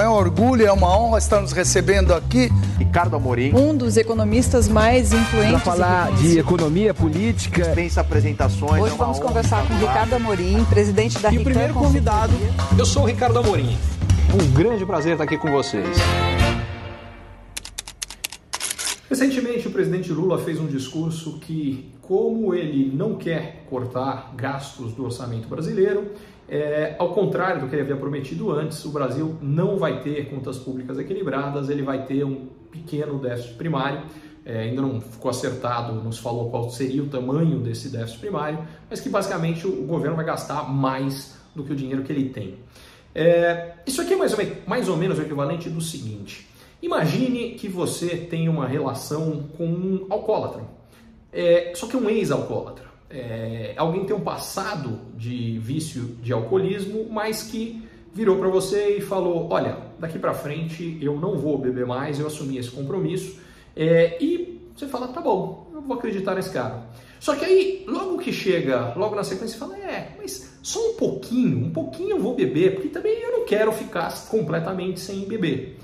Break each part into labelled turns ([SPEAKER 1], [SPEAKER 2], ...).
[SPEAKER 1] É um orgulho, é uma honra estar nos recebendo aqui.
[SPEAKER 2] Ricardo Amorim.
[SPEAKER 3] Um dos economistas mais influentes.
[SPEAKER 4] Para falar de economia política.
[SPEAKER 2] Dispensa apresentações.
[SPEAKER 3] Hoje é vamos conversar com Ricardo Amorim, presidente da
[SPEAKER 5] E o primeiro convidado, eu sou o Ricardo Amorim. Um grande prazer estar aqui com vocês. Recentemente, o presidente Lula fez um discurso que, como ele não quer cortar gastos do orçamento brasileiro, é, ao contrário do que ele havia prometido antes, o Brasil não vai ter contas públicas equilibradas, ele vai ter um pequeno déficit primário. É, ainda não ficou acertado, nos falou qual seria o tamanho desse déficit primário, mas que basicamente o governo vai gastar mais do que o dinheiro que ele tem. É, isso aqui é mais ou, mais ou menos o equivalente do seguinte: imagine que você tem uma relação com um alcoólatra, é, só que um ex-alcoólatra é, alguém tem um passado de vício de alcoolismo, mas que virou para você e falou: Olha, daqui para frente eu não vou beber mais, eu assumi esse compromisso. É, e você fala: Tá bom, eu vou acreditar nesse cara. Só que aí, logo que chega, logo na sequência, você fala: É, mas só um pouquinho, um pouquinho eu vou beber, porque também eu não quero ficar completamente sem beber.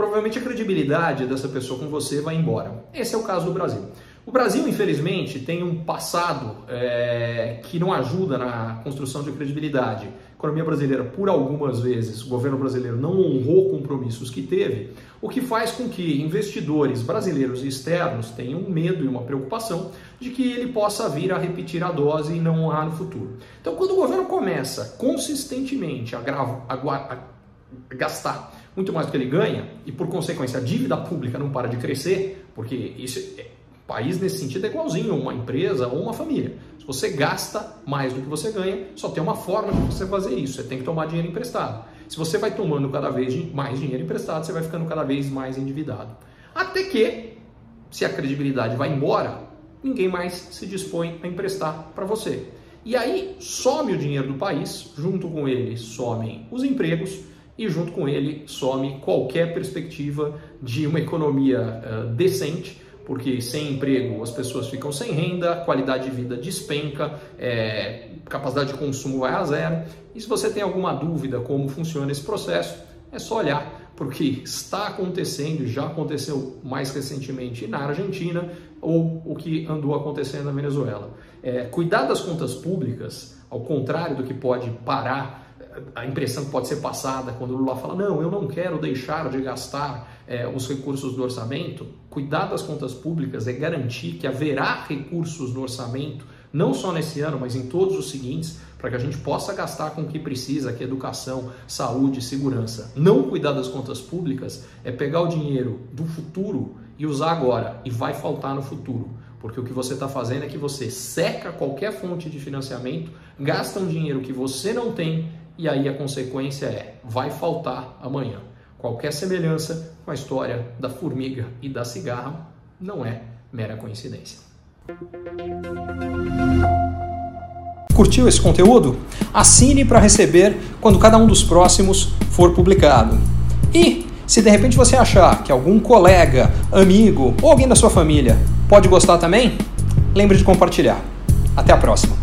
[SPEAKER 5] Provavelmente a credibilidade dessa pessoa com você vai embora. Esse é o caso do Brasil. O Brasil, infelizmente, tem um passado é, que não ajuda na construção de credibilidade. A economia brasileira, por algumas vezes, o governo brasileiro não honrou compromissos que teve, o que faz com que investidores brasileiros e externos tenham medo e uma preocupação de que ele possa vir a repetir a dose e não honrar no futuro. Então, quando o governo começa consistentemente a, grava, a, a, a gastar muito mais do que ele ganha e, por consequência, a dívida pública não para de crescer, porque isso é país nesse sentido é igualzinho uma empresa ou uma família. Se você gasta mais do que você ganha, só tem uma forma de você fazer isso. Você tem que tomar dinheiro emprestado. Se você vai tomando cada vez mais dinheiro emprestado, você vai ficando cada vez mais endividado. Até que, se a credibilidade vai embora, ninguém mais se dispõe a emprestar para você. E aí some o dinheiro do país, junto com ele somem os empregos e junto com ele some qualquer perspectiva de uma economia uh, decente porque sem emprego as pessoas ficam sem renda, qualidade de vida despenca, é, capacidade de consumo vai a zero. E se você tem alguma dúvida como funciona esse processo, é só olhar porque está acontecendo, já aconteceu mais recentemente na Argentina ou o que andou acontecendo na Venezuela. É, cuidar das contas públicas, ao contrário do que pode parar a impressão que pode ser passada quando o Lula fala: não, eu não quero deixar de gastar é, os recursos do orçamento. Cuidar das contas públicas é garantir que haverá recursos no orçamento, não só nesse ano, mas em todos os seguintes, para que a gente possa gastar com o que precisa, que é educação, saúde, segurança. Não cuidar das contas públicas é pegar o dinheiro do futuro e usar agora, e vai faltar no futuro. Porque o que você está fazendo é que você seca qualquer fonte de financiamento, gasta um dinheiro que você não tem e aí a consequência é: vai faltar amanhã. Qualquer semelhança com a história da formiga e da cigarra não é mera coincidência. Curtiu esse conteúdo? Assine para receber quando cada um dos próximos for publicado. E se de repente você achar que algum colega, amigo ou alguém da sua família pode gostar também, lembre de compartilhar. Até a próxima!